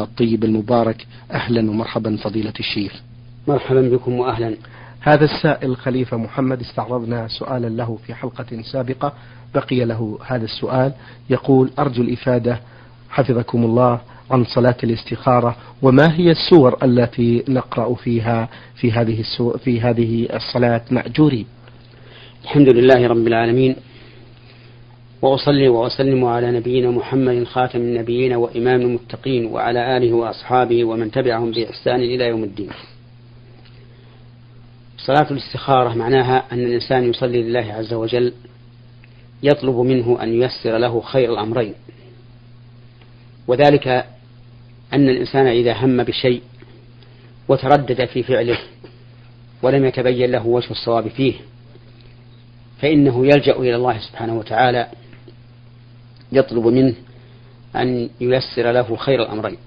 الطيب المبارك. أهلا ومرحبا فضيلة الشيخ. مرحبا بكم وأهلا. هذا السائل خليفة محمد استعرضنا سؤالا له في حلقة سابقة. بقي له هذا السؤال. يقول أرجو الإفادة حفظكم الله عن صلاة الاستخارة وما هي السور التي نقرأ فيها في هذه في هذه الصلاة مأجورين؟ الحمد لله رب العالمين. وأصلي وأسلم على نبينا محمد خاتم النبيين وإمام المتقين وعلى آله وأصحابه ومن تبعهم بإحسان إلى يوم الدين. صلاة الاستخارة معناها أن الإنسان يصلي لله عز وجل يطلب منه أن ييسر له خير الأمرين. وذلك أن الإنسان إذا هم بشيء وتردد في فعله ولم يتبين له وجه الصواب فيه فإنه يلجأ إلى الله سبحانه وتعالى يطلب منه أن ييسر له خير الأمرين.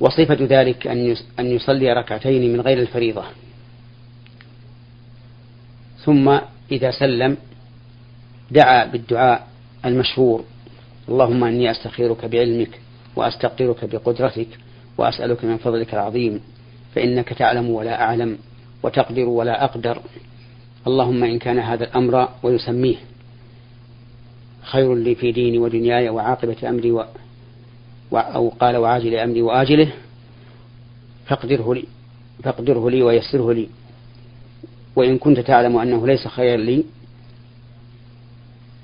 وصفة ذلك أن يصلي ركعتين من غير الفريضة. ثم إذا سلم دعا بالدعاء المشهور اللهم إني أستخيرك بعلمك وأستقدرك بقدرتك وأسألك من فضلك العظيم فإنك تعلم ولا أعلم وتقدر ولا أقدر. اللهم إن كان هذا الأمر ويسميه. خير لي في ديني ودنياي وعاقبة أمري و... أو قال وعاجل أمري وآجله فاقدره لي فاقدره لي ويسره لي. وإن كنت تعلم أنه ليس خير لي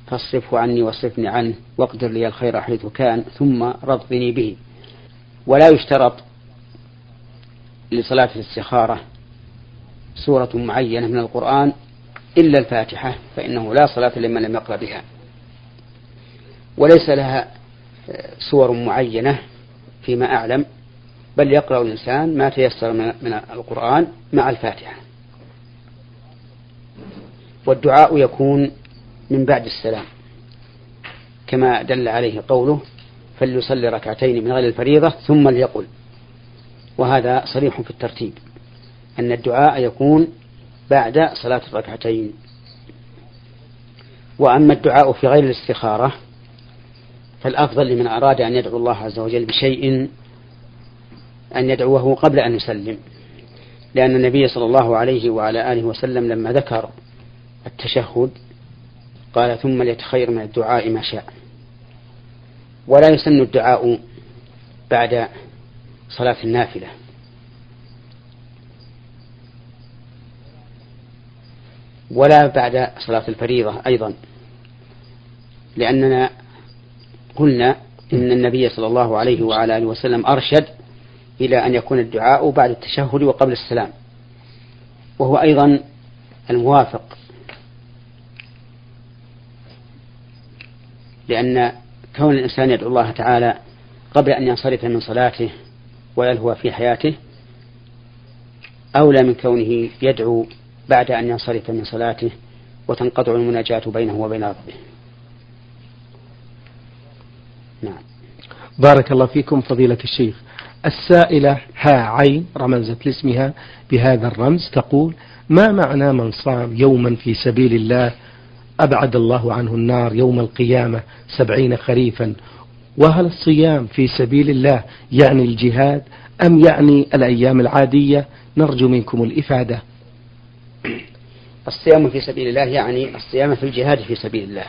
فاصرفه عني واصرفني عنه واقدر لي الخير حيث كان ثم رضني به. ولا يشترط لصلاة الاستخارة سورة معينة من القرآن إلا الفاتحة فإنه لا صلاة لمن لم يقرأ بها. وليس لها صور معينة فيما أعلم بل يقرأ الإنسان ما تيسر من القرآن مع الفاتحة. والدعاء يكون من بعد السلام كما دل عليه قوله فليصلي ركعتين من غير الفريضة ثم ليقل. وهذا صريح في الترتيب أن الدعاء يكون بعد صلاة الركعتين. وأما الدعاء في غير الاستخارة فالأفضل لمن أراد أن يدعو الله عز وجل بشيء أن يدعوه قبل أن يسلم. لأن النبي صلى الله عليه وعلى آله وسلم لما ذكر التشهد قال ثم ليتخير من الدعاء ما شاء. ولا يسن الدعاء بعد صلاة النافلة. ولا بعد صلاة الفريضة أيضا. لأننا قلنا إن النبي صلى الله عليه وعلى آله وسلم أرشد إلى أن يكون الدعاء بعد التشهد وقبل السلام. وهو أيضا الموافق. لأن كون الإنسان يدعو الله تعالى قبل أن ينصرف من صلاته ويلهو في حياته أولى من كونه يدعو بعد أن ينصرف من صلاته وتنقطع المناجاة بينه وبين ربه. نعم. بارك الله فيكم فضيلة الشيخ. السائلة ها عين رمزت لاسمها بهذا الرمز تقول ما معنى من صام يوما في سبيل الله؟ أبعد الله عنه النار يوم القيامة سبعين خريفا. وهل الصيام في سبيل الله يعني الجهاد أم يعني الأيام العادية؟ نرجو منكم الإفادة. الصيام في سبيل الله يعني الصيام في الجهاد في سبيل الله.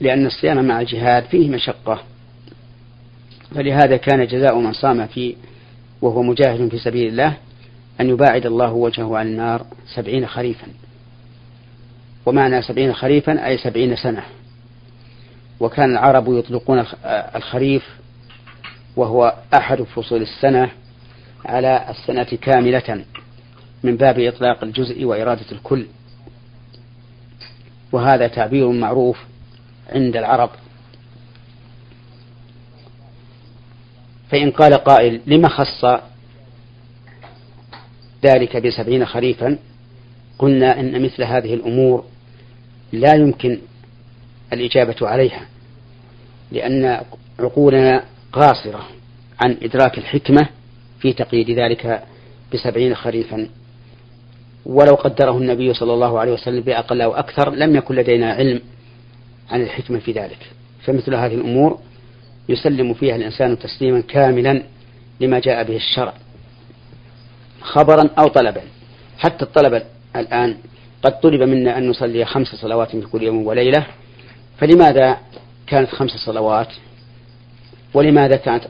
لأن الصيام مع الجهاد فيه مشقة. فلهذا كان جزاء من صام في وهو مجاهد في سبيل الله أن يباعد الله وجهه عن النار سبعين خريفا. ومعنى سبعين خريفا أي سبعين سنة. وكان العرب يطلقون الخريف وهو أحد فصول السنة على السنة كاملة من باب إطلاق الجزء وإرادة الكل. وهذا تعبير معروف عند العرب. فإن قال قائل لم خص ذلك بسبعين خريفا قلنا إن مثل هذه الأمور لا يمكن الإجابة عليها لأن عقولنا قاصرة عن إدراك الحكمة في تقييد ذلك بسبعين خريفا. ولو قدره النبي صلى الله عليه وسلم بأقل أو أكثر لم يكن لدينا علم عن الحكمة في ذلك. فمثل هذه الأمور يسلم فيها الإنسان تسليما كاملا لما جاء به الشرع خبرا أو طلبا. حتى الطلب الآن قد طلب منا أن نصلي خمس صلوات في كل يوم وليلة فلماذا كانت خمس صلوات؟ ولماذا كانت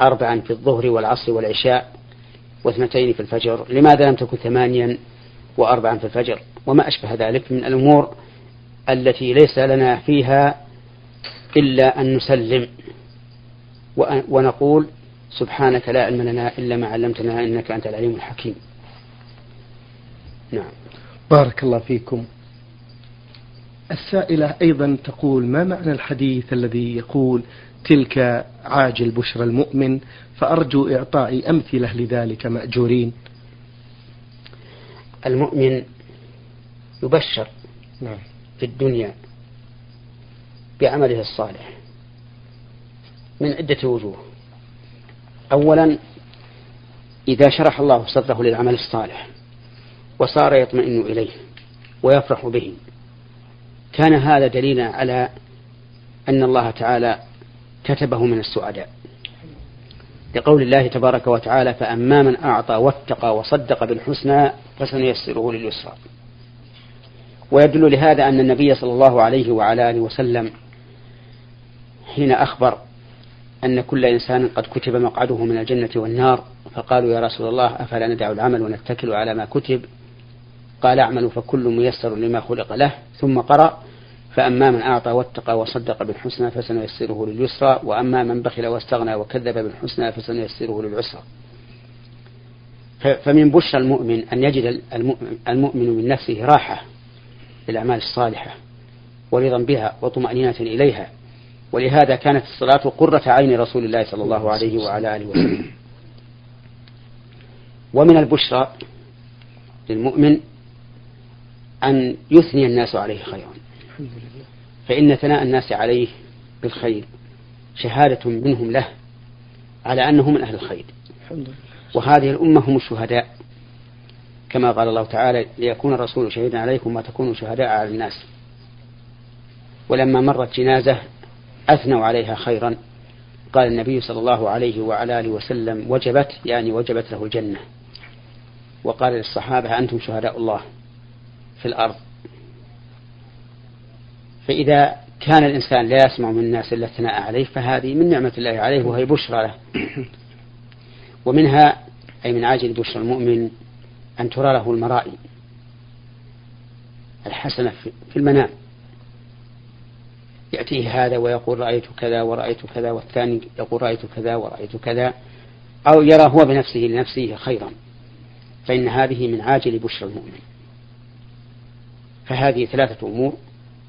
أربعا في الظهر والعصر والعشاء واثنتين في الفجر؟ لماذا لم تكن ثمانيا وأربعا في الفجر؟ وما أشبه ذلك من الأمور التي ليس لنا فيها إلا أن نسلم ونقول سبحانك لا علم لنا إلا ما علمتنا إنك أنت العليم الحكيم. نعم. بارك الله فيكم. السائلة أيضا تقول ما معنى الحديث الذي يقول تلك عاجل بشرى المؤمن فأرجو إعطاء أمثلة لذلك مأجورين؟ المؤمن يبشر. نعم. في الدنيا بعمله الصالح من عدة وجوه. أولا إذا شرح الله صدره للعمل الصالح وصار يطمئن إليه ويفرح به كان هذا دليلا على أن الله تعالى كتبه من السعداء. لقول الله تبارك وتعالى فأما من أعطى واتقى وصدق بالحسنى فسنيسره لليسرى. ويدل لهذا أن النبي صلى الله عليه وعلى آله وسلم حين أخبر أن كل إنسان قد كتب مقعده من الجنة والنار فقالوا يا رسول الله أفلا ندع العمل ونتكل على ما كتب؟ قال اعملوا فكل ميسر لما خلق له ثم قرأ فأما من أعطى واتقى وصدق بالحسنى فسنيسره لليسرى وأما من بخل واستغنى وكذب بالحسنى فسنيسره للعسرى. فمن بشرى المؤمن أن يجد المؤمن من نفسه راحة. للأعمال الصالحة ورضا بها وطمأنينة إليها. ولهذا كانت الصلاة قرة عين رسول الله صلى الله عليه وعلى آله وسلم. ومن البشرى للمؤمن أن يثني الناس عليه خيرا. فإن ثناء الناس عليه بالخير شهادة منهم له على أنه من أهل الخير. وهذه الأمة هم الشهداء. كما قال الله تعالى ليكون الرسول شهيدا عليكم ما تكونوا شهداء على الناس. ولما مرت جنازة أثنوا عليها خيرا. قال النبي صلى الله عليه وعلى آله وسلم وجبت يعني وجبت له الجنة. وقال للصحابة أنتم شهداء الله في الأرض. فإذا كان الإنسان لا يسمع من الناس إلا الثناء عليه فهذه من نعمة الله عليه وهي بشرى له. ومنها أي من عاجل بشرى المؤمن أن ترى له المرائي الحسنة في المنام. يأتيه هذا ويقول رأيت كذا ورأيت كذا والثاني يقول رأيت كذا ورأيت كذا أو يرى هو بنفسه لنفسه خيرا. فإن هذه من عاجل بشرى المؤمن. فهذه ثلاثة أمور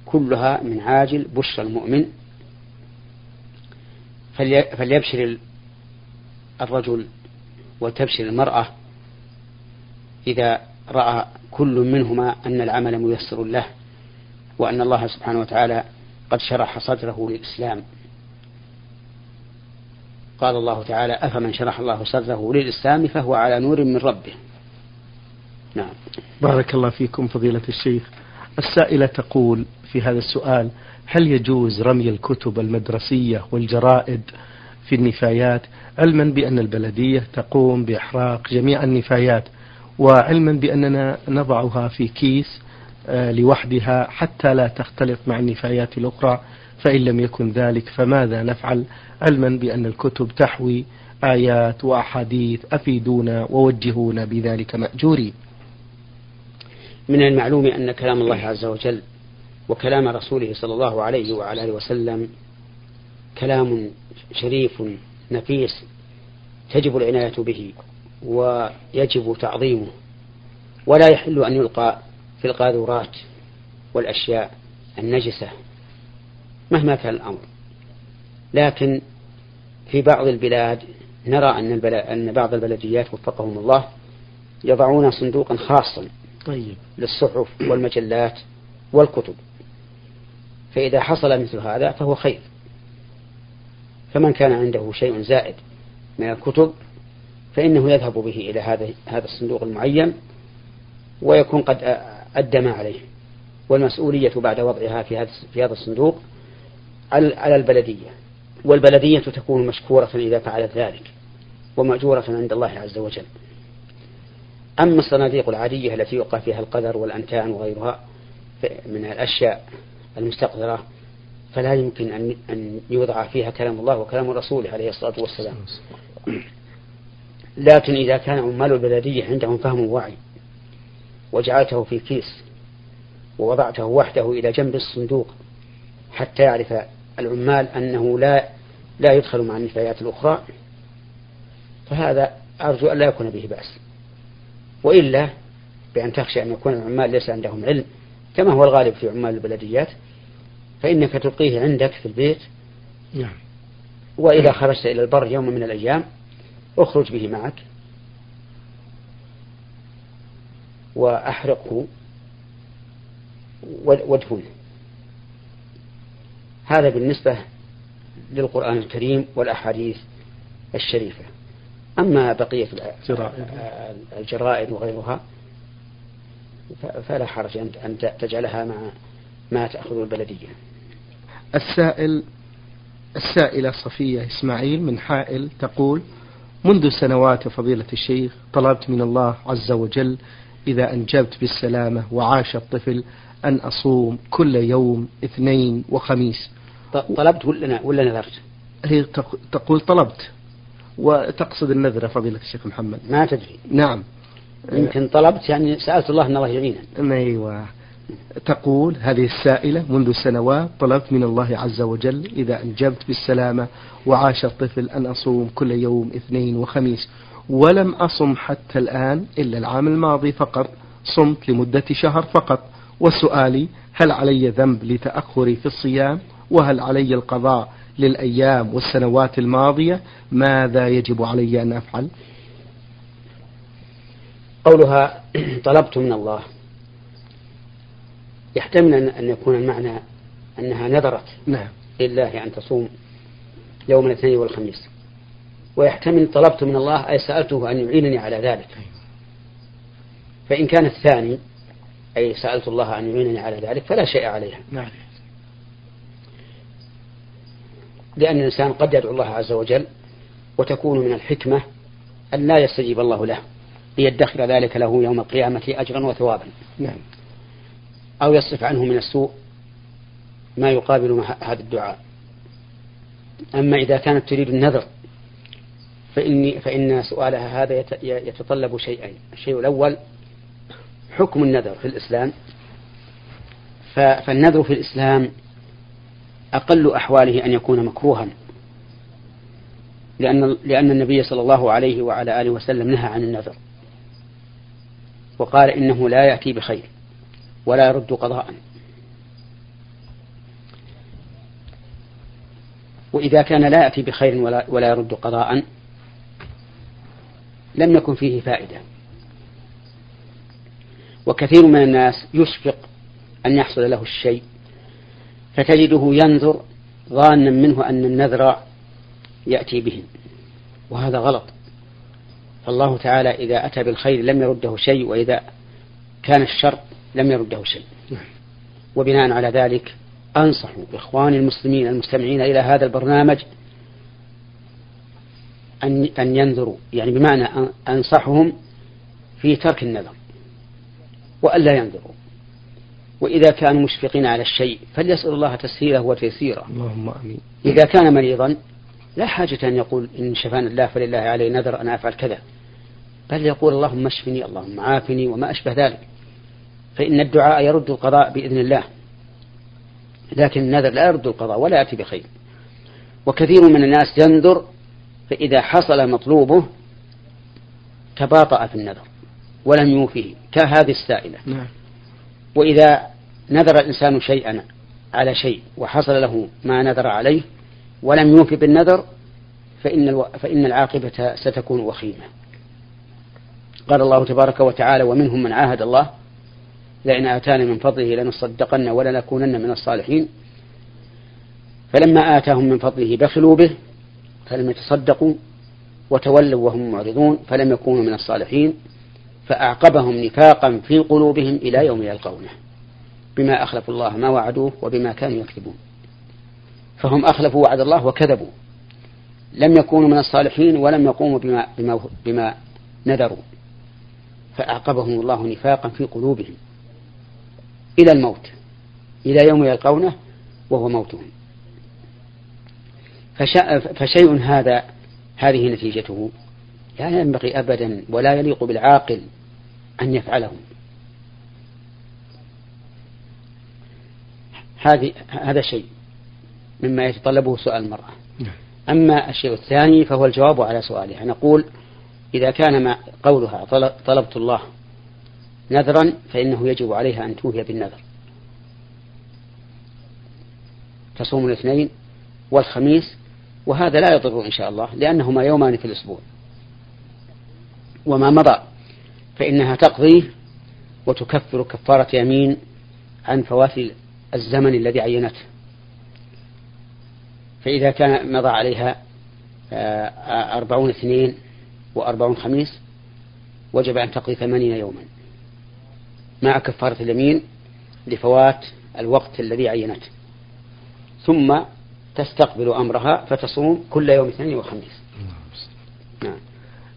كلها من عاجل بشرى المؤمن. فليبشر الرجل وتبشر المرأة إذا رأى كل منهما أن العمل ميسر له وأن الله سبحانه وتعالى قد شرح صدره للإسلام. قال الله تعالى أفمن شرح الله صدره للإسلام فهو على نور من ربه. نعم. بارك الله فيكم فضيلة الشيخ. السائلة تقول في هذا السؤال هل يجوز رمي الكتب المدرسية والجرائد في النفايات علما بأن البلدية تقوم بإحراق جميع النفايات وعلما بأننا نضعها في كيس آه، لوحدها حتى لا تختلط مع النفايات الأخرى فإن لم يكن ذلك فماذا نفعل؟ علما بأن الكتب تحوي آيات وأحاديث أفيدونا ووجهونا بذلك مأجورين من المعلوم أن كلام الله عز وجل وكلام رسوله صلى الله عليه وعلى آله وسلم كلام شريف نفيس تجب العناية به. ويجب تعظيمه. ولا يحل أن يلقى في القاذورات والأشياء النجسة مهما كان الأمر. لكن في بعض البلاد نرى أن, أن بعض البلديات وفقهم الله يضعون صندوقا خاصا طيب. للصحف والمجلات والكتب. فإذا حصل مثل هذا فهو خير. فمن كان عنده شيء زائد من الكتب فإنه يذهب به إلى هذا هذا الصندوق المعين ويكون قد أدى ما عليه. والمسؤولية بعد وضعها في هذا في هذا الصندوق على البلدية. والبلدية تكون مشكورة إذا فعلت ذلك ومأجورة عند الله عز وجل. أما الصناديق العادية التي يوقع فيها القدر والأنتان وغيرها من الأشياء المستقذرة فلا يمكن أن يوضع فيها كلام الله وكلام الرسول عليه الصلاة والسلام. لكن إذا كان عمال البلدية عندهم فهم ووعي وجعلته في كيس ووضعته وحده إلى جنب الصندوق حتى يعرف العمال أنه لا لا يدخل مع النفايات الأخرى فهذا أرجو أن لا يكون به بأس. وإلا بأن تخشى أن يكون العمال ليس عندهم علم كما هو الغالب في عمال البلديات فإنك تلقيه عندك في البيت. نعم. وإذا خرجت إلى البر يوم من الأيام اخرج به معك. وأحرقه. وادفنه هذا بالنسبة للقرآن الكريم والأحاديث الشريفة. أما بقية الجرائد وغيرها فلا حرج أن تجعلها مع ما تأخذ البلدية. السائل السائلة صفية إسماعيل من حائل تقول منذ سنوات فضيلة الشيخ طلبت من الله عز وجل إذا أنجبت بالسلامة وعاش الطفل أن أصوم كل يوم اثنين وخميس. طلبت ولا ولا نذرت؟ هي تقول طلبت. وتقصد النذر فضيلة الشيخ محمد. ما تدري. نعم. يمكن طلبت يعني سألت الله أن الله يعينه أيوة. تقول هذه السائلة منذ سنوات طلبت من الله عز وجل إذا أنجبت بالسلامة وعاش الطفل أن أصوم كل يوم اثنين وخميس ولم أصم حتى الآن إلا العام الماضي فقط صمت لمدة شهر فقط. وسؤالي هل علي ذنب لتأخري في الصيام؟ وهل علي القضاء للأيام والسنوات الماضية؟ ماذا يجب علي أن أفعل؟ قولها طلبت من الله. يحتمل أن يكون المعنى أنها نذرت نعم. لله أن تصوم يوم الاثنين والخميس. ويحتمل طلبت من الله أي سألته أن يعينني على ذلك. فإن كان الثاني أي سألت الله أن يعينني على ذلك فلا شيء عليها. نعم. لأن الإنسان قد يدعو الله عز وجل وتكون من الحكمة أن لا يستجيب الله له ليدخر ذلك له يوم القيامة أجرا وثوابا. نعم. أو يصرف عنه من السوء ما يقابل هذا الدعاء. أما إذا كانت تريد النذر فإني فإن سؤالها هذا يتطلب شيئين الشيء الأول حكم النذر في الإسلام. فالنذر في الإسلام أقل أحواله أن يكون مكروها. لأن لأن النبي صلى الله عليه وعلى آله وسلم نهى عن النذر. وقال إنه لا يأتي بخير. ولا يرد قضاء. وإذا كان لا يأتي بخير ولا, ولا يرد قضاء لم يكن فيه فائدة. وكثير من الناس يشفق أن يحصل له الشيء فتجده ينذر ظانا منه أن النذر يأتي به. وهذا غلط. فالله تعالى إذا أتى بالخير لم يرده شيء وإذا كان الشر لم يرده شيء. وبناء على ذلك أنصح إخواني المسلمين المستمعين إلى هذا البرنامج أن أن ينذروا يعني بمعنى أنصحهم في ترك النذر وألا ينذروا. وإذا كانوا مشفقين على الشيء فليسأل الله تسهيله وتيسيره. اللهم آمين. إذا كان مريضا لا حاجة أن يقول إن شفان الله فلله علي نذر أن أفعل كذا بل يقول اللهم اشفني اللهم عافني وما أشبه ذلك. فإن الدعاء يرد القضاء بإذن الله. لكن النذر لا يرد القضاء ولا يأتي بخير. وكثير من الناس ينذر فإذا حصل مطلوبه تباطأ في النذر ولم يوفيه كهذه السائلة. نعم. وإذا نذر الإنسان شيئا على شيء وحصل له ما نذر عليه ولم يوفي بالنذر فإن, ألو... فإن العاقبة ستكون وخيمة. قال الله تبارك وتعالى ومنهم من عاهد الله لئن آتانا من فضله لنصدقن ولنكونن من الصالحين. فلما آتاهم من فضله بخلوا به فلم يتصدقوا وتولوا وهم معرضون فلم يكونوا من الصالحين فأعقبهم نفاقا في قلوبهم إلى يوم يلقونه بما أخلفوا الله ما وعدوه وبما كانوا يكذبون. فهم أخلفوا وعد الله وكذبوا. لم يكونوا من الصالحين ولم يقوموا بما, بما, بما نذروا. فأعقبهم الله نفاقا في قلوبهم. إلى الموت إلى يوم يلقونه وهو موتهم. فشيء هذا هذه نتيجته. لا ينبغي أبدا ولا يليق بالعاقل أن يفعله هذه هذا شيء مما يتطلبه سؤال المرأة. نعم. أما الشيء الثاني فهو الجواب على سؤالها. نقول إذا كان ما قولها طلبت الله نذرا فإنه يجب عليها أن توفي بالنذر. تصوم الاثنين والخميس وهذا لا يضر إن شاء الله لأنهما يومان في الأسبوع. وما مضى فإنها تقضيه وتكفر كفارة يمين عن فوات الزمن الذي عينته. فإذا كان مضى عليها آه، أربعون اثنين وأربعون خميس وجب أن تقضي ثمانين يوما. مع كفارة اليمين لفوات الوقت الذي عينته. ثم تستقبل أمرها فتصوم كل يوم اثنين وخميس. نعم.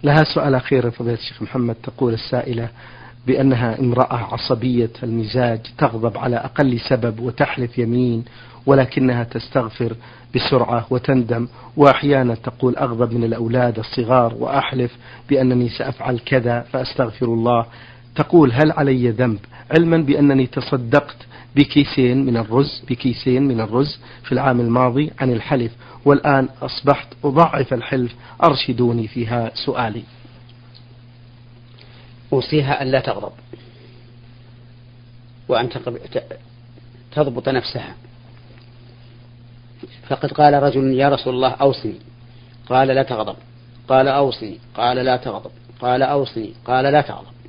لها سؤال أخير فضيلة الشيخ محمد. تقول السائلة بأنها امرأة عصبية المزاج تغضب على أقل سبب وتحلف يمين ولكنها تستغفر بسرعة وتندم وأحيانا تقول أغضب من الأولاد الصغار وأحلف بأنني سأفعل كذا فأستغفر الله. تقول هل علي ذنب علما بأنني تصدقت بكيسين من الرز بكيسين من الرز في العام الماضي عن الحلف والآن أصبحت أضعف الحلف أرشدوني فيها سؤالي. أوصيها أن لا تغضب. وأن تضبط نفسها. فقد قال رجل يا رسول الله أوصني. قال لا تغضب. قال أوصني. قال لا تغضب. قال أوصني. قال لا تغضب.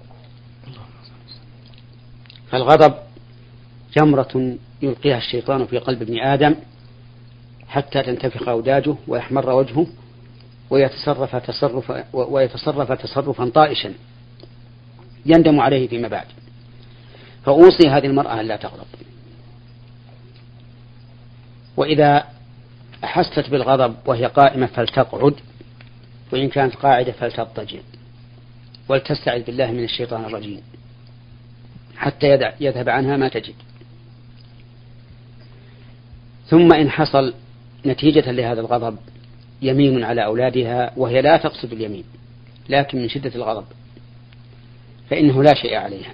فالغضب جمرة يلقيها الشيطان في قلب ابن آدم حتى تنتفخ أوداجه ويحمر وجهه ويتصرف تصرف ويتصرف تصرفا طائشا يندم عليه فيما بعد. فأوصي هذه المرأة أن لا تغضب. وإذا أحست بالغضب وهي قائمة فلتقعد وإن كانت قاعدة فلتضطجع. ولتستعذ بالله من الشيطان الرجيم. حتى يذهب عنها ما تجد. ثم إن حصل نتيجة لهذا الغضب يمين على أولادها وهي لا تقصد اليمين لكن من شدة الغضب فإنه لا شيء عليها.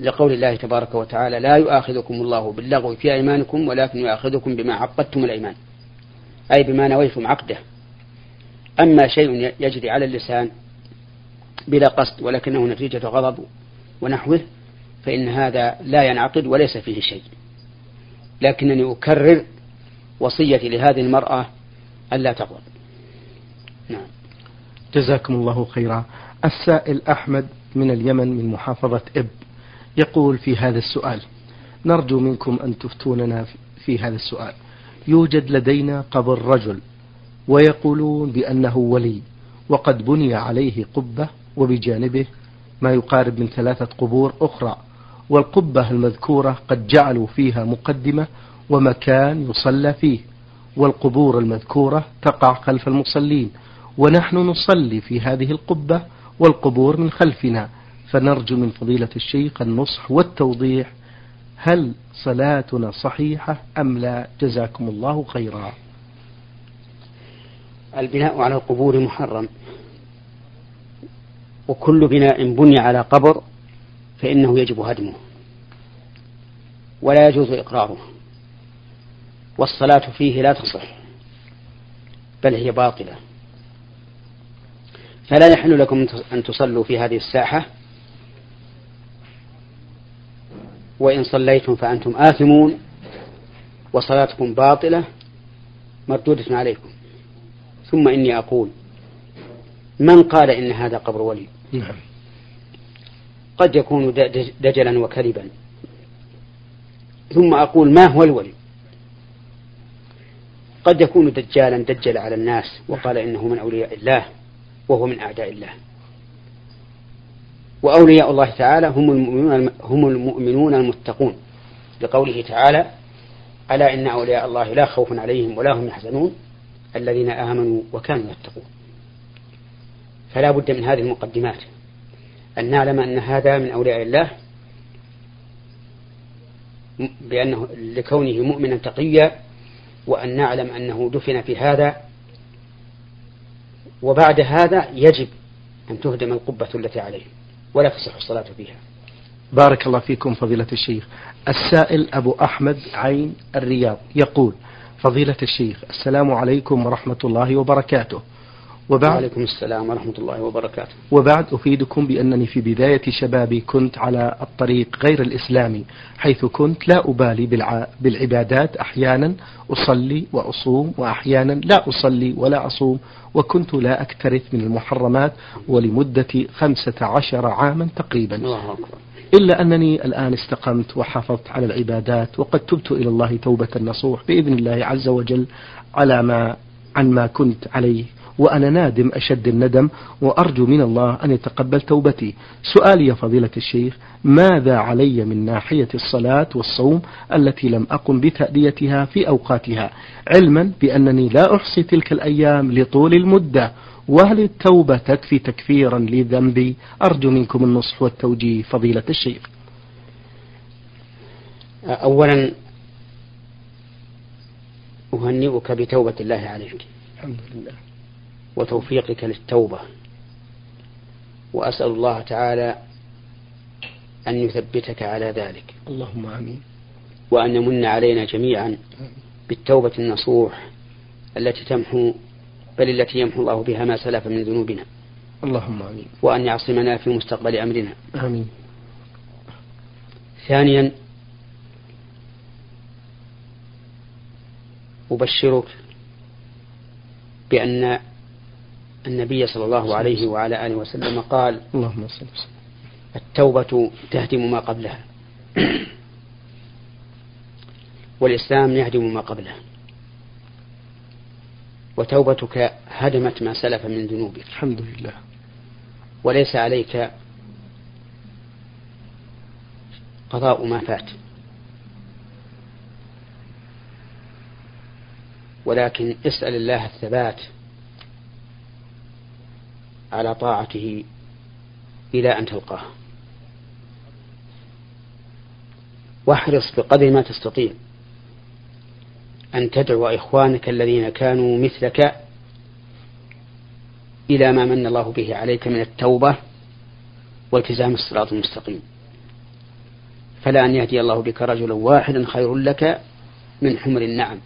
لقول الله تبارك وتعالى لا يؤاخذكم الله باللغو في أيمانكم ولكن يؤاخذكم بما عقدتم الأيمان. أي بما نويتم عقده. أما شيء يجري على اللسان بلا قصد ولكنه نتيجة غضب ونحوه فإن هذا لا ينعقد وليس فيه شيء. لكنني أكرر وصيتي لهذه المرأة ألا تغضب نعم. جزاكم الله خيرا. السائل أحمد من اليمن من محافظة إب. يقول في هذا السؤال نرجو منكم أن تفتوننا في هذا السؤال. يوجد لدينا قبر رجل ويقولون بأنه ولي وقد بني عليه قبة وبجانبه ما يقارب من ثلاثة قبور أخرى. والقبة المذكورة قد جعلوا فيها مقدمة ومكان يصلى فيه والقبور المذكورة تقع خلف المصلين ونحن نصلي في هذه القبة والقبور من خلفنا فنرجو من فضيلة الشيخ النصح والتوضيح هل صلاتنا صحيحة أم لا؟ جزاكم الله خيرا. البناء على القبور محرم وكل بناء بني على قبر فإنه يجب هدمه ولا يجوز إقراره والصلاة فيه لا تصح بل هي باطلة. فلا يحل لكم أن تصلوا في هذه الساحة. وإن صليتم فأنتم آثمون وصلاتكم باطلة. مردودة عليكم. ثم إني أقول من قال إن هذا قبر ولي؟ نعم. قد يكون دجلا وكذبا ثم أقول ما هو الولي؟ قد يكون دجالا دجل على الناس وقال إنه من أولياء الله وهو من أعداء الله. وأولياء الله تعالى هم المؤمنون هم المؤمنون المتقون. لقوله تعالى ألا إن أولياء الله لا خوف عليهم ولا هم يحزنون الذين آمنوا وكانوا يتقون. فلا بد من هذه المقدمات. أن نعلم أن هذا من أولياء الله بأنه لكونه مؤمنا تقيا وأن نعلم أنه دفن في هذا. وبعد هذا يجب أن تهدم القبة التي عليه ولا تصح الصلاة فيها بارك الله فيكم فضيلة الشيخ. السائل أبو أحمد عين الرياض يقول فضيلة الشيخ السلام عليكم ورحمة الله وبركاته. وبعد وعليكم السلام ورحمة الله وبركاته. وبعد أفيدكم بأنني في بداية شبابي كنت على الطريق غير الإسلامي حيث كنت لا أبالي بالع... بالعبادات أحيانا أصلي وأصوم وأحيانا لا أصلي ولا أصوم وكنت لا أكترث من المحرمات ولمدة خمسة عشر عاما تقريبا. الله أكبر. إلا أنني الآن استقمت وحافظت على العبادات وقد تبت إلى الله توبة نصوح بإذن الله عز وجل على ما عن ما كنت عليه. وأنا نادم أشد الندم وأرجو من الله أن يتقبل توبتي. سؤالي يا فضيلة الشيخ ماذا علي من ناحية الصلاة والصوم التي لم أقم بتأديتها في أوقاتها؟ علما بأنني لا أحصي تلك الأيام لطول المدة وهل التوبة تكفي تكفيرا لذنبي؟ أرجو منكم النصح والتوجيه فضيلة الشيخ. أولا أهنئك بتوبة الله عليك. الحمد لله. وتوفيقك للتوبة. وأسأل الله تعالى أن يثبتك على ذلك. اللهم آمين. وأن يمن علينا جميعا بالتوبة النصوح التي تمحو بل التي يمحو الله بها ما سلف من ذنوبنا. اللهم آمين. وأن يعصمنا في مستقبل أمرنا. آمين. ثانيا أبشرك بأن النبي صلى الله عليه وعلى آله وسلم قال اللهم صل التوبة تهدم ما قبلها والإسلام يهدم ما قبله وتوبتك هدمت ما سلف من ذنوبك. الحمد لله. وليس عليك قضاء ما فات. ولكن اسأل الله الثبات على طاعته إلى أن تلقاه. واحرص بقدر ما تستطيع أن تدعو إخوانك الذين كانوا مثلك إلى ما من الله به عليك من التوبة والتزام الصراط المستقيم. فلا أن يهدي الله بك رجلا واحدا خير لك من حمر النعم.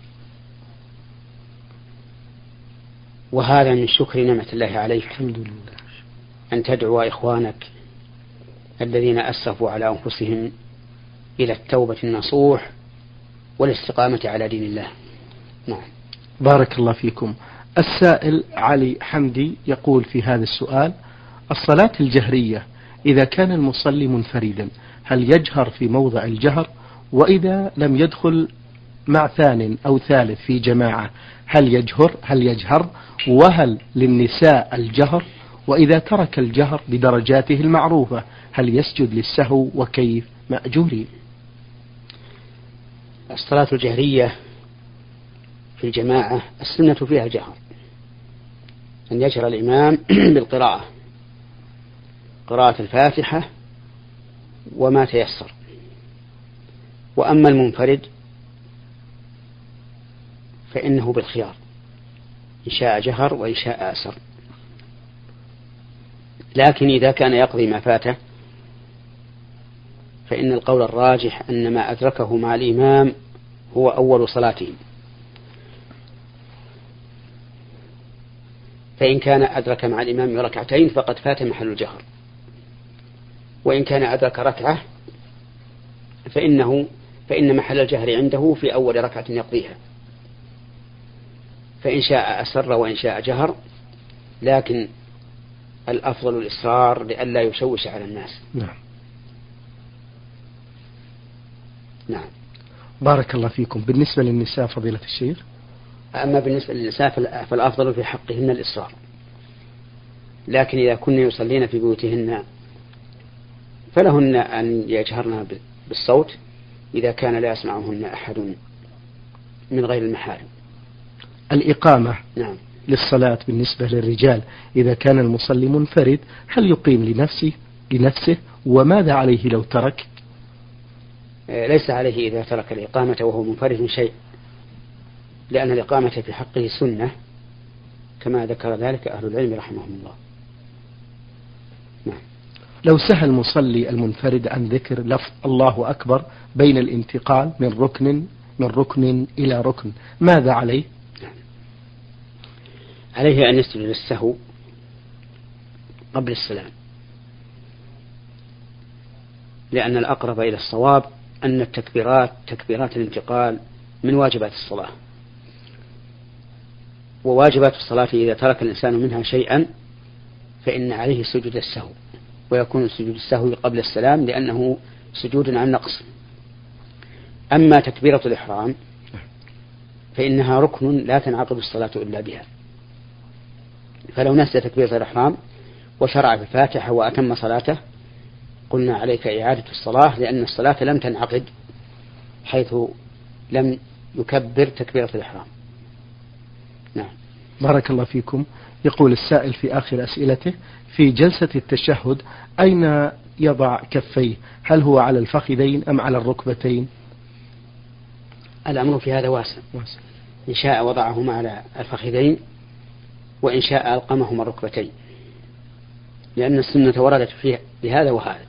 وهذا من شكر نعمة الله عليك. الحمد لله. أن تدعو إخوانك الذين أسرفوا على أنفسهم إلى التوبة النصوح والاستقامة على دين الله. نعم. بارك الله فيكم. السائل علي حمدي يقول في هذا السؤال الصلاة الجهرية إذا كان المصلي منفردا هل يجهر في موضع الجهر؟ وإذا لم يدخل مع ثان أو ثالث في جماعة. هل يجهر؟ هل يجهر؟ وهل للنساء الجهر؟ وإذا ترك الجهر بدرجاته المعروفة هل يسجد للسهو؟ وكيف؟ مأجورين. الصلاة الجهرية في الجماعة السنة فيها الجهر أن يجهر الإمام بالقراءة. قراءة الفاتحة وما تيسر. وأما المنفرد فإنه بالخيار إن شاء جهر وإن شاء أسر. لكن إذا كان يقضي ما فاته فإن القول الراجح أن ما أدركه مع الإمام هو أول صلاته. فإن كان أدرك مع الإمام ركعتين فقد فات محل الجهر. وإن كان أدرك ركعة فإنه فإن محل الجهر عنده في أول ركعة يقضيها. فإن شاء أسر وإن شاء جهر لكن الأفضل الإصرار لئلا يشوش على الناس. نعم. نعم. بارك الله فيكم. بالنسبة للنساء فضيلة الشيخ. أما بالنسبة للنساء فالأفضل في حقهن الإصرار. لكن إذا كن يصلين في بيوتهن فلهن أن يجهرن بالصوت إذا كان لا يسمعهن أحد من غير المحارم. الإقامة نعم. للصلاة بالنسبة للرجال. إذا كان المصلي منفرد هل يقيم لنفسه لنفسه؟ وماذا عليه لو ترك؟ آه، ليس عليه إذا ترك الإقامة وهو منفرد شيء لأن الإقامة في حقه سنة كما ذكر ذلك أهل العلم رحمهم الله. نعم. لو سهى المصلي المنفرد عن ذكر لفظ الله أكبر بين الانتقال من ركن من ركن إلى ركن ماذا عليه؟ عليه أن يسجد للسهو قبل السلام. لأن الأقرب إلى الصواب أن التكبيرات تكبيرات الانتقال من واجبات الصلاة. وواجبات الصلاة إذا ترك الإنسان منها شيئا فإن عليه سجود السهو. ويكون سجود السهو قبل السلام لأنه سجود عن نقص. أما تكبيرة الإحرام فإنها ركن لا تنعقد الصلاة إلا بها. فلو نسي تكبيرة الإحرام وشرع في الفاتحة وأتم صلاته قلنا عليك إعادة الصلاة لأن الصلاة لم تنعقد حيث لم يكبر تكبيرة الإحرام. نعم. بارك الله فيكم. يقول السائل في آخر أسئلته في جلسة التشهد أين يضع كفيه؟ هل هو على الفخذين أم على الركبتين؟ الأمر في هذا واسع. واسع. إن شاء وضعهما على الفخذين وإن شاء ألقمهما الركبتين. لأن السنة وردت فيه بهذا وهذا.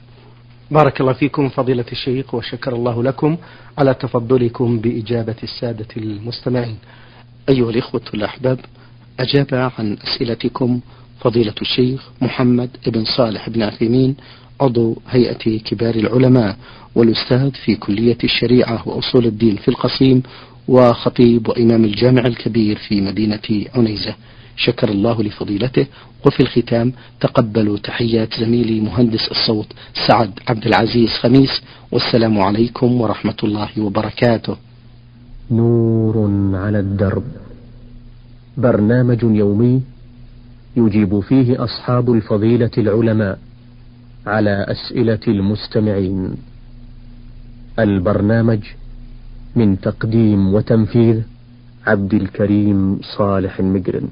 بارك الله فيكم فضيلة الشيخ وشكر الله لكم على تفضلكم بإجابة السادة المستمعين. أيها الإخوة الأحباب أجاب عن أسئلتكم فضيلة الشيخ محمد بن صالح بن عثيمين عضو هيئة كبار العلماء والأستاذ في كلية الشريعة وأصول الدين في القصيم وخطيب وإمام الجامع الكبير في مدينة عنيزة. شكر الله لفضيلته. وفي الختام تقبلوا تحيات زميلي مهندس الصوت سعد عبد العزيز خميس. والسلام عليكم ورحمة الله وبركاته. نور على الدرب. برنامج يومي يجيب فيه أصحاب الفضيلة العلماء على أسئلة المستمعين. البرنامج من تقديم وتنفيذ عبد الكريم صالح المقرن